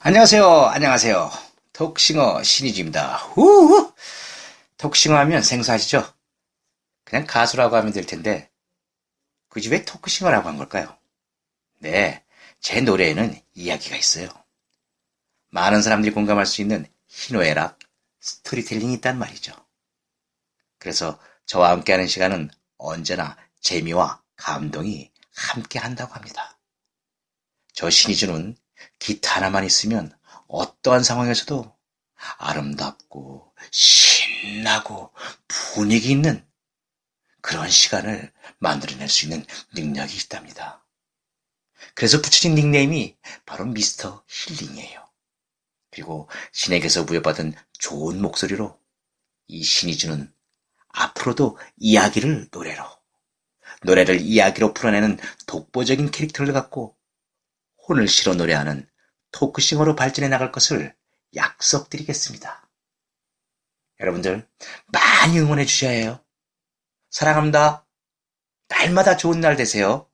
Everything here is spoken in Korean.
안녕하세요. 안녕하세요. 톡싱어 신이지입니다. 후 톡싱어 하면 생소하시죠? 그냥 가수라고 하면 될 텐데 굳이 왜 토크싱어라고 한 걸까요? 네, 제 노래에는 이야기가 있어요. 많은 사람들이 공감할 수 있는 희노애락, 스토리텔링이 있단 말이죠. 그래서 저와 함께하는 시간은 언제나 재미와 감동이 함께 한다고 합니다. 저 신이주는 기타 하나만 있으면 어떠한 상황에서도 아름답고 신나고 분위기 있는 그런 시간을 만들어낼 수 있는 능력이 있답니다. 그래서 붙여진 닉네임이 바로 미스터 힐링이에요. 그리고 신에게서 부여받은 좋은 목소리로 이 신이 주는 앞으로도 이야기를 노래로, 노래를 이야기로 풀어내는 독보적인 캐릭터를 갖고 혼을 실어 노래하는 토크싱어로 발전해 나갈 것을 약속드리겠습니다. 여러분들 많이 응원해 주셔야 해요. 사랑합니다. 날마다 좋은 날 되세요.